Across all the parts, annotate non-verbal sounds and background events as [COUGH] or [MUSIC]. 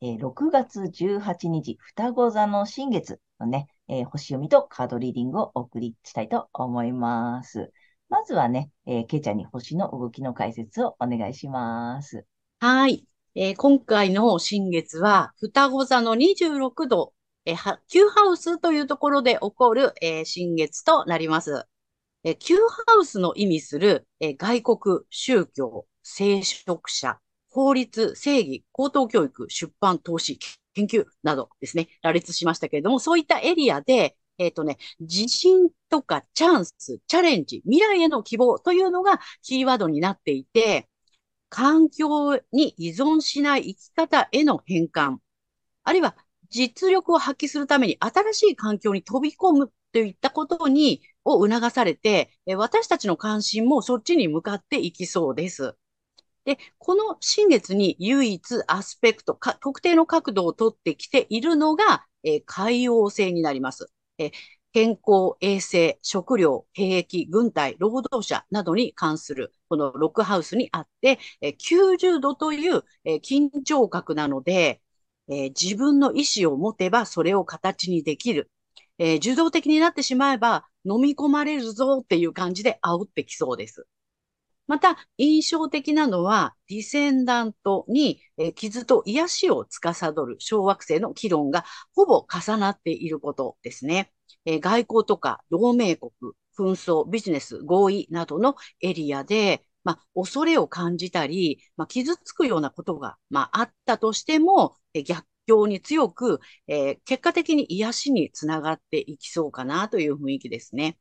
えー、6月18日、双子座の新月のね、えー、星読みとカードリーディングをお送りしたいと思います。まずはね、えー、けいちゃんに星の動きの解説をお願いします。はい。えー、今回の新月は、双子座の26度、えー、Q ハウスというところで起こる、えー、新月となります。えー、Q ハウスの意味する、えー、外国、宗教、聖職者、法律、正義、高等教育、出版、投資、研究などですね、羅列しましたけれども、そういったエリアで、えっ、ー、とね、自信とかチャンス、チャレンジ、未来への希望というのがキーワードになっていて、環境に依存しない生き方への変換、あるいは実力を発揮するために新しい環境に飛び込むといったことに、を促されて、私たちの関心もそっちに向かっていきそうです。で、この新月に唯一アスペクト、か特定の角度をとってきているのが、えー、海洋星になります。え健康、衛生、食料、兵役、軍隊、労働者などに関する、このロックハウスにあって、え90度という、え緊張角なので、え自分の意思を持てばそれを形にできる。え受動的になってしまえば飲み込まれるぞっていう感じで煽ってきそうです。また、印象的なのは、ディセンダントに、え傷と癒しを司る小惑星の議論がほぼ重なっていることですね。え外交とか同盟国、紛争、ビジネス、合意などのエリアで、まあ、恐れを感じたり、まあ、傷つくようなことが、まあ、あったとしても、え逆境に強く、えー、結果的に癒しにつながっていきそうかなという雰囲気ですね。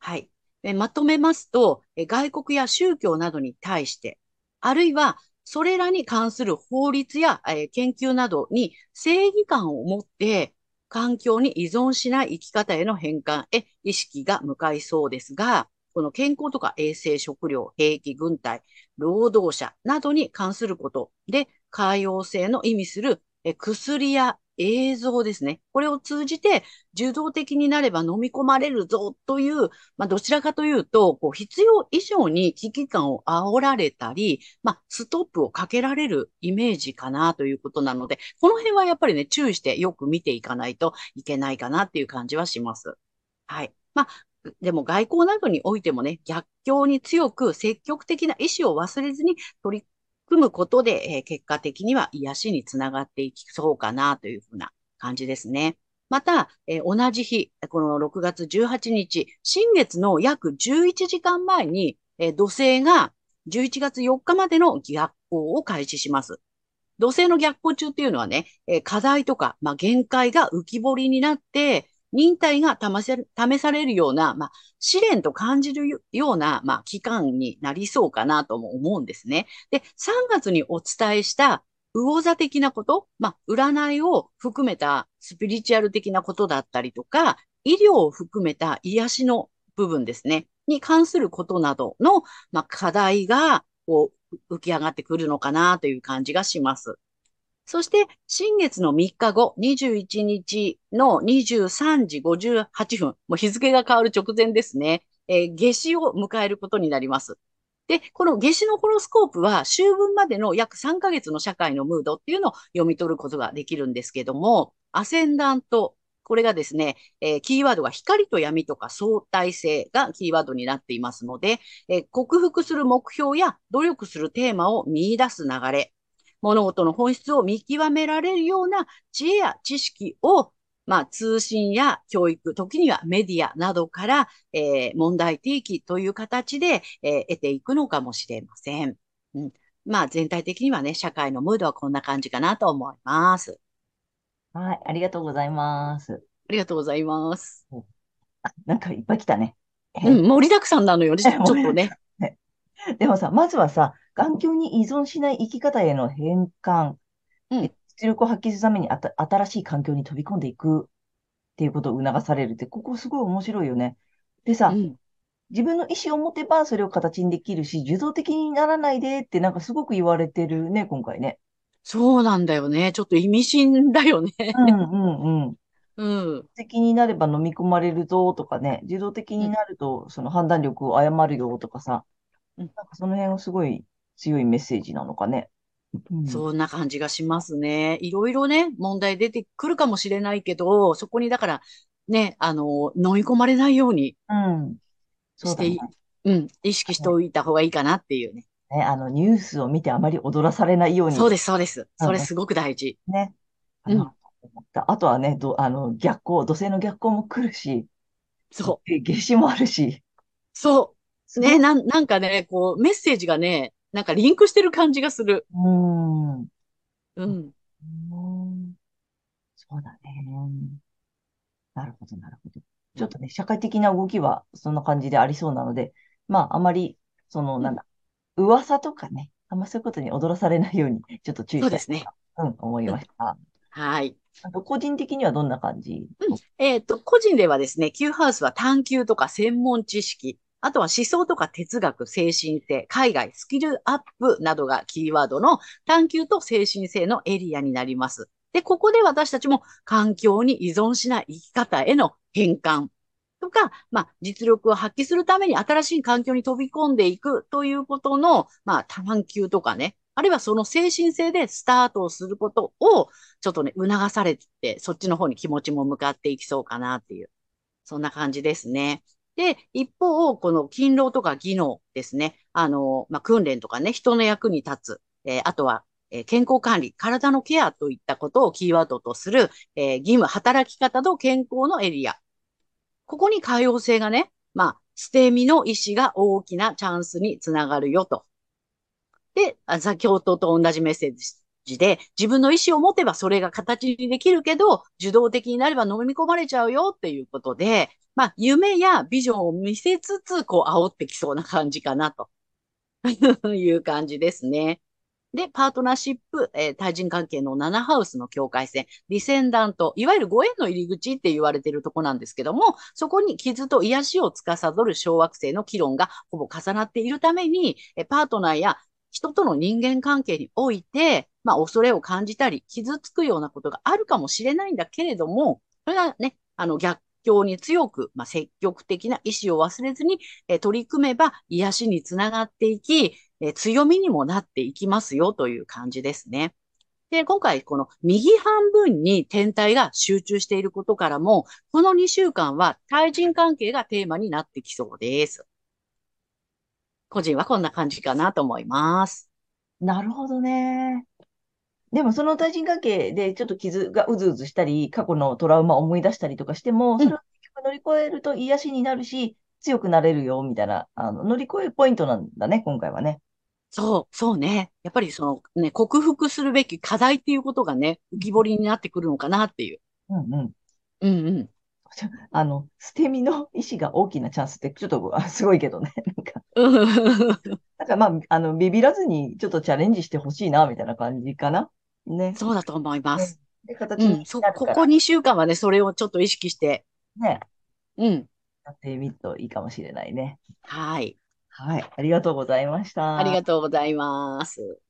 はい。えまとめますと、え外国や宗教などに対して、あるいはそれらに関する法律やえ研究などに正義感を持って環境に依存しない生き方への変換へ意識が向かいそうですが、この健康とか衛生、食料、兵器、軍隊、労働者などに関することで、海洋性の意味する薬や映像ですね。これを通じて受動的になれば飲み込まれるぞという、まあ、どちらかというと、こう必要以上に危機感を煽られたり、まあ、ストップをかけられるイメージかなということなので、この辺はやっぱりね、注意してよく見ていかないといけないかなっていう感じはします。はい。まあ、でも外交などにおいてもね、逆境に強く積極的な意思を忘れずに取り組むことで、え、結果的には癒しにつながっていきそうかなというふうな感じですね。また、え、同じ日、この6月18日、新月の約11時間前に、え、土星が11月4日までの逆行を開始します。土星の逆行中っていうのはね、え、課題とか、まあ、限界が浮き彫りになって、忍耐が試されるような、まあ、試練と感じるような、まあ、期間になりそうかなとも思うんですね。で、3月にお伝えした魚座的なこと、まあ、占いを含めたスピリチュアル的なことだったりとか、医療を含めた癒しの部分ですね、に関することなどの、まあ、課題が、こう、浮き上がってくるのかなという感じがします。そして、新月の3日後、21日の23時58分、もう日付が変わる直前ですね、えー、夏至を迎えることになります。で、この夏至のホロスコープは、秋分までの約3ヶ月の社会のムードっていうのを読み取ることができるんですけども、アセンダント、これがですね、えー、キーワードが光と闇とか相対性がキーワードになっていますので、えー、克服する目標や努力するテーマを見出す流れ、物事の本質を見極められるような知恵や知識をまあ、通信や教育、時にはメディアなどから、えー、問題提起という形で、えー、得ていくのかもしれません。うん、まあ、全体的にはね、社会のムードはこんな感じかなと思います。はい、ありがとうございます。ありがとうございます。あ、なんかいっぱい来たね。うん、盛りだくさんなのよ、[LAUGHS] ちょっとね。[LAUGHS] でもさ、まずはさ、環境に依存しない生き方への変換、うん、出力を発揮するためにあた新しい環境に飛び込んでいくっていうことを促されるって、ここすごい面白いよね。でさ、うん、自分の意思を持てばそれを形にできるし、受動的にならないでってなんかすごく言われてるね、今回ね。そうなんだよね。ちょっと意味深だよね。うんうんうん。[LAUGHS] うん。的になれば飲み込まれるぞとかね、自動的になるとその判断力を誤るよとかさ、うん、なんかその辺はすごい強いメッセージなのかね。うん、そんな感じがしますね。いろいろね、問題出てくるかもしれないけど、そこにだから、ね、あの、飲み込まれないようにうん。して、ね、うん、意識しておいた方がいいかなっていうね。ね、あの、ニュースを見てあまり踊らされないように。そうです、そうです。それすごく大事。ね。うん。あとはね、ど、あの、逆光、土星の逆光も来るし、そう。夏至もあるし。そう。ね、なん、なんかね、こう、メッセージがね、なんかリンクしてる感じがする。うん。うん。そうだね。なるほど、なるほど。ちょっとね、社会的な動きはそんな感じでありそうなので、まあ、あまり、その、なんだ、噂とかね、あんまそういうことに踊らされないように、ちょっと注意したい。そうですね。うん、思いました。はい。あと、個人的にはどんな感じ？うん。えっ、ー、と、個人ではですね、Q ハウスは探求とか専門知識、あとは思想とか哲学、精神性、海外、スキルアップなどがキーワードの探求と精神性のエリアになります。で、ここで私たちも環境に依存しない生き方への変換とか、まあ、実力を発揮するために新しい環境に飛び込んでいくということの、まあ、探求とかね、あるいはその精神性でスタートをすることを、ちょっとね、促されて、そっちの方に気持ちも向かっていきそうかなっていう、そんな感じですね。で、一方、この勤労とか技能ですね。あの、まあ、訓練とかね、人の役に立つ。えー、あとは、えー、健康管理、体のケアといったことをキーワードとする、えー、義務、働き方と健康のエリア。ここに多様性がね、まあ、捨て身の意思が大きなチャンスにつながるよと。で、先ほどと同じメッセージで、自分の意思を持てばそれが形にできるけど、受動的になれば飲み込まれちゃうよっていうことで、まあ、夢やビジョンを見せつつ、こう、煽ってきそうな感じかな、と [LAUGHS] いう感じですね。で、パートナーシップ、えー、対人関係の7ハウスの境界線、ディセンダント、いわゆるご縁の入り口って言われているとこなんですけども、そこに傷と癒しを司る小惑星の議論がほぼ重なっているために、えパートナーや人との人間関係において、まあ、恐れを感じたり、傷つくようなことがあるかもしれないんだけれども、それがね、あの逆境に強く、まあ、積極的な意志を忘れずに、え取り組めば癒しにつながっていき、え強みにもなっていきますよという感じですね。で、今回この右半分に天体が集中していることからも、この2週間は対人関係がテーマになってきそうです。個人はこんな感じかなと思います。なるほどね。でもその対人関係でちょっと傷がうずうずしたり、過去のトラウマを思い出したりとかしても、それを乗り越えると癒しになるし、強くなれるよ、みたいな、あの、乗り越えるポイントなんだね、今回はね。そう、そうね。やっぱりそのね、克服するべき課題っていうことがね、浮き彫りになってくるのかなっていう。うんうん。うんうん。あの、捨て身の意志が大きなチャンスって、ちょっとすごいけどね。[LAUGHS] なんか、なんかまあ、あの、ビビらずにちょっとチャレンジしてほしいな、みたいな感じかな。ね。そうだと思います。で、形にうん、そ、ここ2週間はね、それをちょっと意識して、ね。うん。やってみるといいかもしれないね。はい。はい。ありがとうございました。ありがとうございます。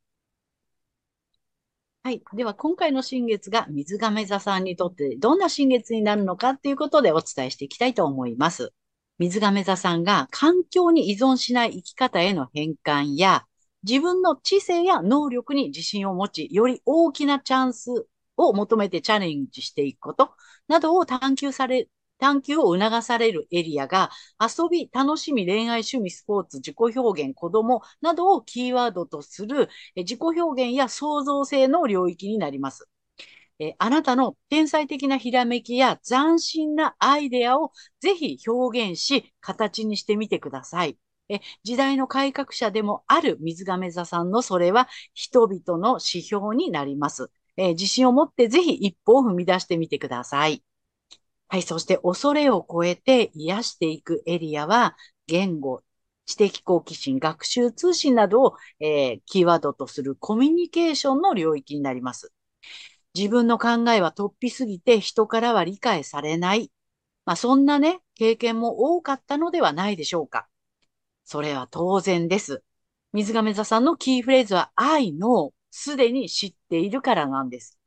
はい。では、今回の新月が水亀座さんにとってどんな新月になるのかっていうことでお伝えしていきたいと思います。水亀座さんが環境に依存しない生き方への変換や、自分の知性や能力に自信を持ち、より大きなチャンスを求めてチャレンジしていくことなどを探求され、探求を促されるエリアが、遊び、楽しみ、恋愛、趣味、スポーツ、自己表現、子供などをキーワードとする自己表現や創造性の領域になります。えあなたの天才的なひらめきや斬新なアイデアをぜひ表現し、形にしてみてください。え時代の改革者でもある水亀座さんのそれは人々の指標になります。え自信を持ってぜひ一歩を踏み出してみてください。はい。そして恐れを超えて癒していくエリアは言語、知的好奇心、学習通信などを、えーキーワードとするコミュニケーションの領域になります。自分の考えは突飛すぎて人からは理解されない。まあそんなね、経験も多かったのではないでしょうか。それは当然です。水亀座さんのキーフレーズは愛のすでに知っているからなんです。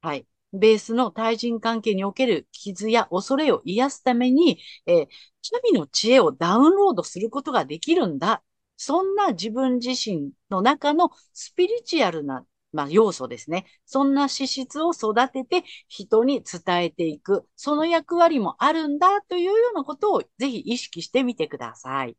はい。ベースの対人関係における傷や恐れを癒すために、えー神の知恵をダウンロードすることができるんだ。そんな自分自身の中のスピリチュアルな、まあ、要素ですね。そんな資質を育てて人に伝えていく。その役割もあるんだというようなことをぜひ意識してみてください。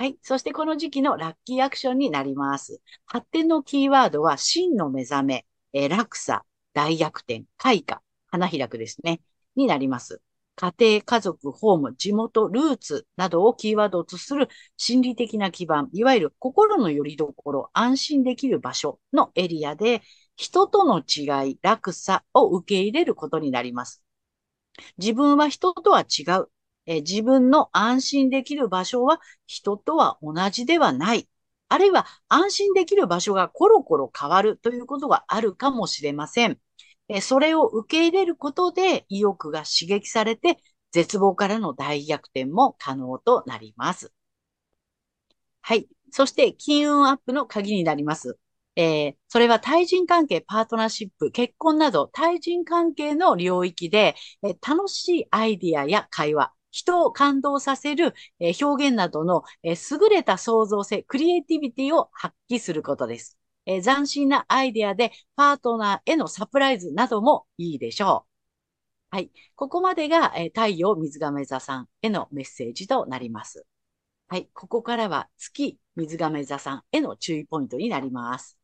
はい。そしてこの時期のラッキーアクションになります。発展のキーワードは真の目覚め、え落差、大逆転、開花、花開くですね。になります。家庭、家族、ホーム、地元、ルーツなどをキーワードとする心理的な基盤、いわゆる心の拠り所、安心できる場所のエリアで、人との違い、落差を受け入れることになります。自分は人とは違う。え自分の安心できる場所は人とは同じではない。あるいは安心できる場所がコロコロ変わるということがあるかもしれません。えそれを受け入れることで意欲が刺激されて、絶望からの大逆転も可能となります。はい。そして、金運アップの鍵になります。えーそれは対人関係、パートナーシップ、結婚など対人関係の領域で、えー楽しいアイディアや会話、人を感動させる、え表現などの、え優れた創造性、クリエイティビティを発揮することです。え斬新なアイデアでパートナーへのサプライズなどもいいでしょう。はい。ここまでが、え太陽水亀座さんへのメッセージとなります。はい。ここからは月水亀座さんへの注意ポイントになります。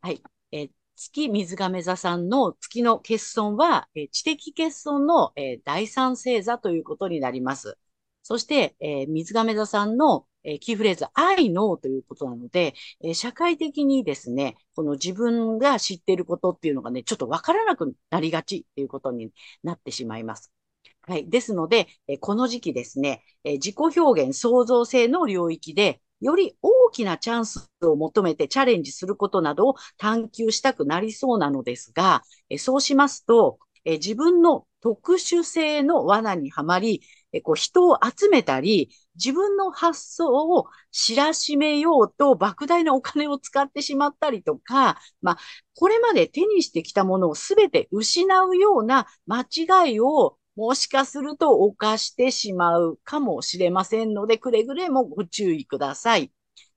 はい。え月水亀座さんの月の欠損は、えー知的欠損の、えー第三星座ということになります。そして、えー水亀座さんの、えーキーフレーズ、I know ということなので、えー社会的にですね、この自分が知っていることっていうのがね、ちょっとわからなくなりがちっていうことになってしまいます。はい。ですので、えこの時期ですね、え自己表現、創造性の領域で、より大きなチャンスを求めてチャレンジすることなどを探求したくなりそうなのですが、えそうしますと、え自分の特殊性の罠にはまり、えこう人を集めたり、自分の発想を知らしめようと莫大なお金を使ってしまったりとか、まあ、これまで手にしてきたものをすべて失うような間違いをもしかすると犯してしまうかもしれませんので、くれぐれもご注意ください。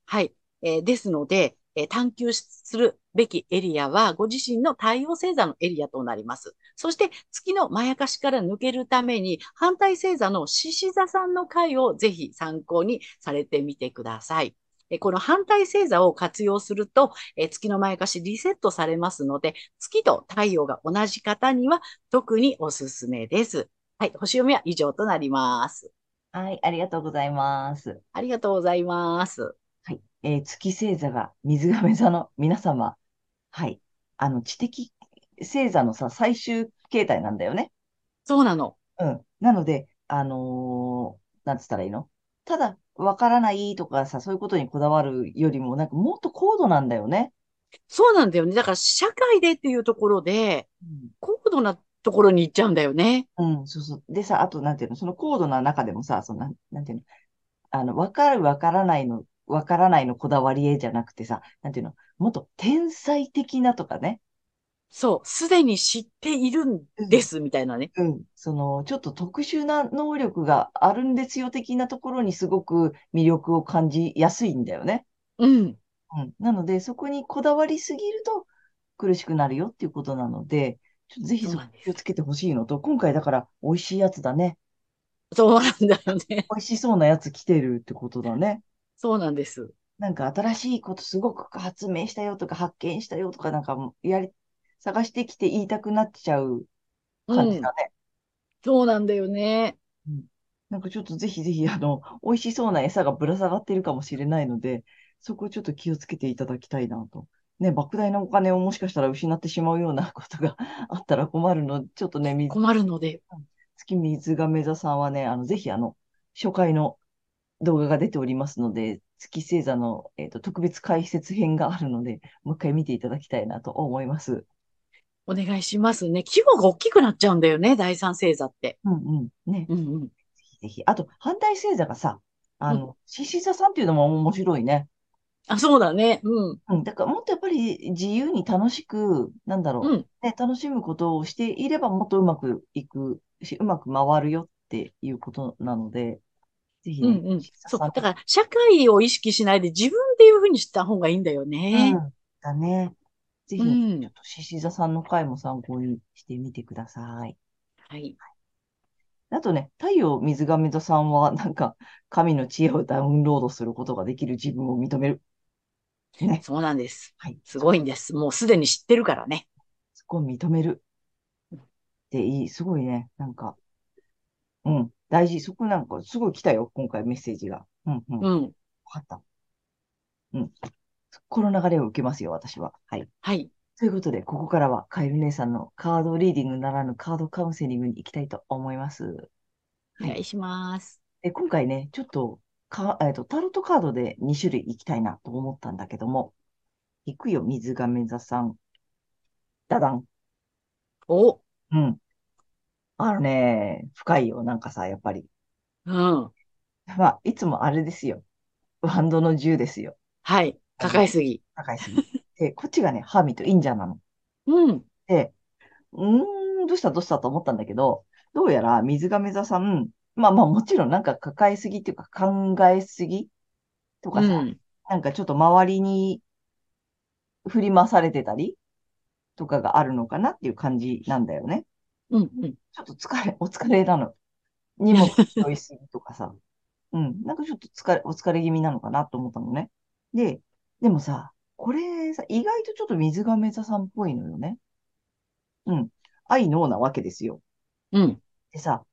はい。えーですので、えー探求するべきエリアは、ご自身の太陽星座のエリアとなります。そして、月のまやかしから抜けるために、反対星座の獅子座さんの回をぜひ参考にされてみてください。えこの反対星座を活用すると、え月のまやかしリセットされますので、月と太陽が同じ方には特におすすめです。はい。星読みは以上となります。はい、ありがとうございます。ありがとうございます。はい。えー月星座が水亀座の皆様。はい。あの、知的星座のさ、最終形態なんだよね。そうなの。うん。なので、あのーなんつったらいいの？ただ、わからないとかさ、そういうことにこだわるよりも、なんかもっと高度なんだよね。そうなんだよね。だから社会でっていうところで、うん高度なところに行っちゃうんだよね。うん、そうそう。でさ、あと、なんていうの、その高度な中でもさ、その、なん、なんていうの、あの、わかるわからないの、わからないのこだわり絵じゃなくてさ、なんていうの、もっと天才的なとかね、そう。すでに知っているんです、みたいなね。うん、その、ちょっと特殊な能力があるんですよ的なところにすごく魅力を感じやすいんだよね。うん。うん。なので、そこにこだわりすぎると苦しくなるよっていうことなので、ちょっとぜひそこ気をつけてほしいのと、今回だから美味しいやつだね。そうなんだよね。[LAUGHS] 美味しそうなやつ来てるってことだね。そうなんです。なんか新しいことすごく発明したよとか発見したよとかなんかもやり、探してきて言いたくなっちゃううん。感じだね。そうなんだよね。うんなんかちょっとぜひぜひ、あの、美味しそうな餌がぶら下がってるかもしれないので、そこをちょっと気をつけていただきたいなと。ね、莫大なお金をもしかしたら失ってしまうようなことが [LAUGHS] あったら困るので、ちょっとね、水困るので。月水亀座さんはね、あの、ぜひあの、初回の動画が出ておりますので、月星座の、えっと、特別解説編があるので、もう一回見ていただきたいなと思います。お願いしますね。規模が大きくなっちゃうんだよね、第三星座って。うんうん。ね。うんうん。ぜひぜひ。あと、反対星座がさ、あうの、獅子座さんっていうのも面白いね。あ、そうだね。うん。うん。だから、もっとやっぱり自由に楽しく、なんだろう。うん。ね、楽しむことをしていれば、もっとうまくいくし、うまく回るよっていうことなので、ぜひね、うんうん。そう。だから、社会を意識しないで自分っていうふうにした方がいいんだようね。ん。だね。ぜひ。ちょっと獅子座さんの回も参考にしてみてください。はい。あとね、太陽水亀座さんは、なんか、神の知恵をダウンロードすることができる自分を認める。ね。そうなんです。はい。すごいんです。もうすでに知ってるからね。そこを認める。でいい。すごいね。なんか、うん。大事。そこなんか、すごい来たよ。今回メッセージが。うん、うん。わうん。かった。うん。この流れを受けますよ、私は。はい。はい。ということで、ここからはカエル姉さんのカードリーディングならぬカードカウンセリングに行きたいと思います。お願いします。で、今回ね、ちょっと、か、えっと、タロットカードで2種類行きたいなと思ったんだけども、行くよ、水亀座さん。ダダン。お、うん。あのね、深いよ、なんかさ、やっぱり。うん。まあ、いつもあれですよ。ワンドの10ですよ。はい。抱えすぎ。高いすぎ。で、[LAUGHS] こっちがね、ハーミット、忍者なの。うん。で、うーん、どうしたどうしたと思ったんだけど、どうやら水亀座さん、まあまあもちろんなんか抱えすぎっていうか考えすぎとかさ、うん。なんかちょっと周りに振り回されてたりとかがあるのかなっていう感じなんだよね。うん。うん。ちょっと疲れ、お疲れなの。荷物背負いすぎとかさ。うん。なんかちょっと疲れ、お疲れ気味なのかなと思ったのね。で、でもさ、これさ、意外とちょっと水亀座さんっぽいのよね。うん。愛のなわけですよ。うん。でさ、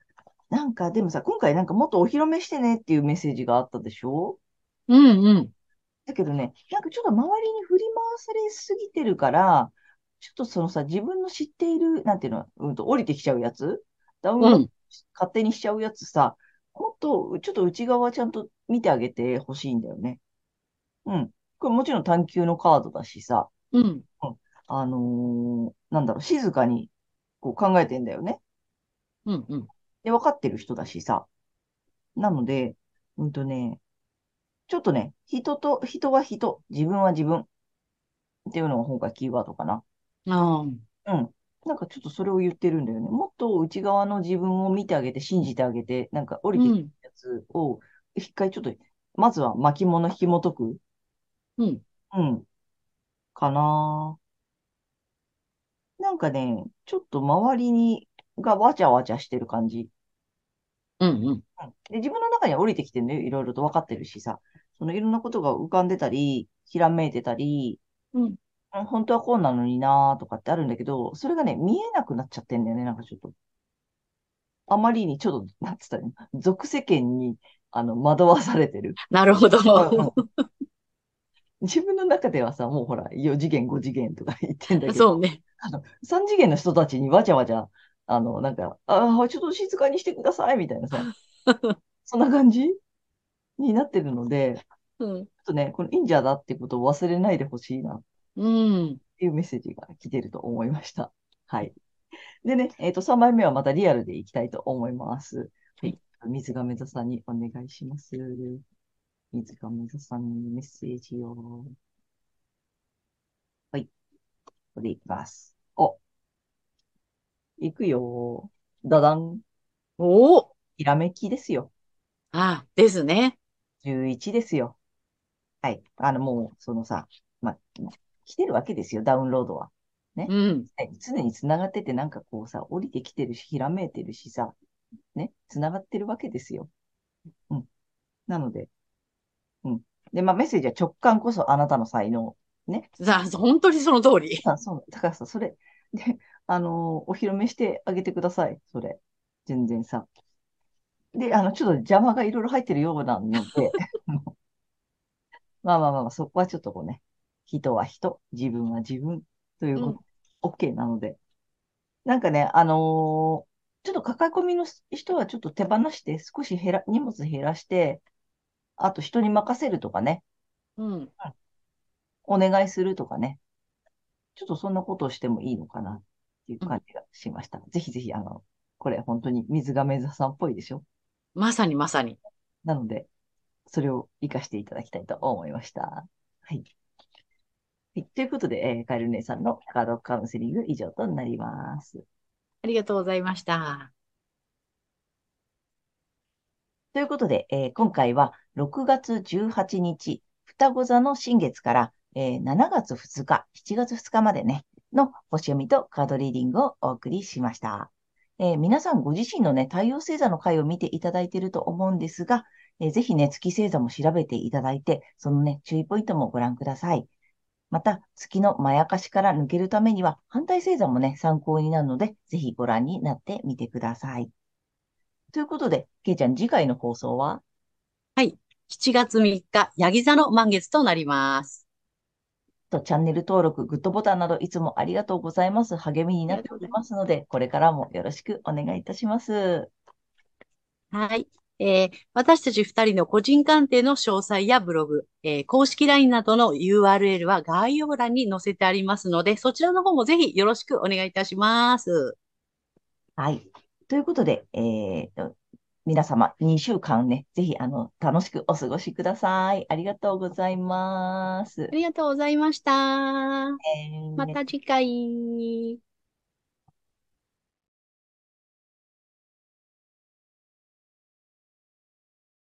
なんか、でもさ、今回なんかもっとお披露目してねっていうメッセージがあったでしょ？うん。うん。だけどね、なんかちょっと周りに振り回されすぎてるから、ちょっとそのさ、自分の知っている、なんていうの、うんと、降りてきちゃうやつ？ダウンロードうん。勝手にしちゃうやつさ、もっと、ちょっと内側ちゃんと見てあげてほしいんだよね。うん。これもちろん探求のカードだしさ、うん。あのーなんだろう、静かにこう考えてんだよね。うん。うん。で、分かってる人だしさ。なので、うんとね、ちょっとね、人と、人は人、自分は自分っていうのが今回キーワードかな。ああ。うん。なんかちょっとそれを言ってるんだよね。もっと内側の自分を見てあげて、信じてあげて、なんか降りてきうん。たやつを、一回ちょっと、まずは巻物紐解く。うん。うん。かななんかね、ちょっと周りに、がわちゃわちゃしてる感じ。うん。うん。うんで、自分の中には降りてきてるのよ。いろいろと分かってるしさ。そのいろんなことが浮かんでたり、ひらめいてたり、うん。うん本当はこうなのになーとかってあるんだけど、それがね、見えなくなっちゃってんだよね。なんかちょっと。あまりにちょっと、なんつったらいいの？俗世間に、あの、惑わされてる。なるほど。うんうん自分の中ではさ、もうほら、4次元、5次元とか言ってんだけど、[LAUGHS] そうね。あの、3次元の人たちにわちゃわちゃ、あの、なんか、ああ、ちょっと静かにしてください、みたいなさ、[LAUGHS] そんな感じになってるので、うん。ちょっとね、この忍者だってことを忘れないでほしいなっうん。ていうメッセージが来てると思いました。はい。でね、えっと、3枚目はまたリアルでいきたいと思います。はい。水亀座さんにお願いします。水亀座さんにメッセージを。はい。これいきます。お、いくよ。ダダン。おお。ひらめきですよ。ああ、ですね。11ですよ。はい。あの、もう、そのさ、まあ、来てるわけですよ、ダウンロードは。ね。うん。はい常に繋がってて、なんかこうさ、降りてきてるし、ひらめいてるしさ、ね、繋がってるわけですよ。うん。なので、うん。で、まあ、メッセージは直感こそあなたの才能。ね。さあ、本当にその通り。あ、そう。だからさ、それ、で、あの、お披露目してあげてください。それ。全然さ。で、あの、ちょっと邪魔がいろいろ入ってるようなので、[LAUGHS] まあまあまあまあ、そこはちょっとこうね、人は人、自分は自分といううんこと、OK なので。なんかね、あのーちょっと抱え込みの人はちょっと手放して、少し減ら、荷物減らして、あと人に任せるとかね、うん。お願いするとかね、ちょっとそんなことをしてもいいのかなっていううん感じがしました。ぜひぜひ、あの、これ本当に水亀座さんっぽいでしょ？まさにまさに。なので、それを活かしていただきたいと思いました。はい。はい、ということで、えーカエル姉さんのカードカウンセリング以上となります。ありがとうございました。ということで、えー今回は6月18日、双子座の新月から、えー7月2日、7月2日までね、の星読みとカードリーディングをお送りしました。えー皆さんご自身のね、太陽星座の回を見ていただいていると思うんですが、えーぜひね、月星座も調べていただいて、そのね、注意ポイントもご覧ください。また、月のまやかしから抜けるためには、反対星座もね、参考になるので、ぜひご覧になってみてください。ということで、けいちゃん、次回の放送は？はい。7月3日、ヤギ座の満月となります。とチャンネル登録、グッドボタンなどいつもありがとうございます。励みになっておりますので、これからもよろしくお願いいたします。はい。えー私たち二人の個人鑑定の詳細やブログ、えー公式 LINE などの URL は概要欄に載せてありますので、そちらの方もぜひよろしくお願いいたします。はい。ということで、えーと、皆様、2週間ね、ぜひ、あの、楽しくお過ごしください。ありがとうございますあ。りがとうございました。えーまた次回。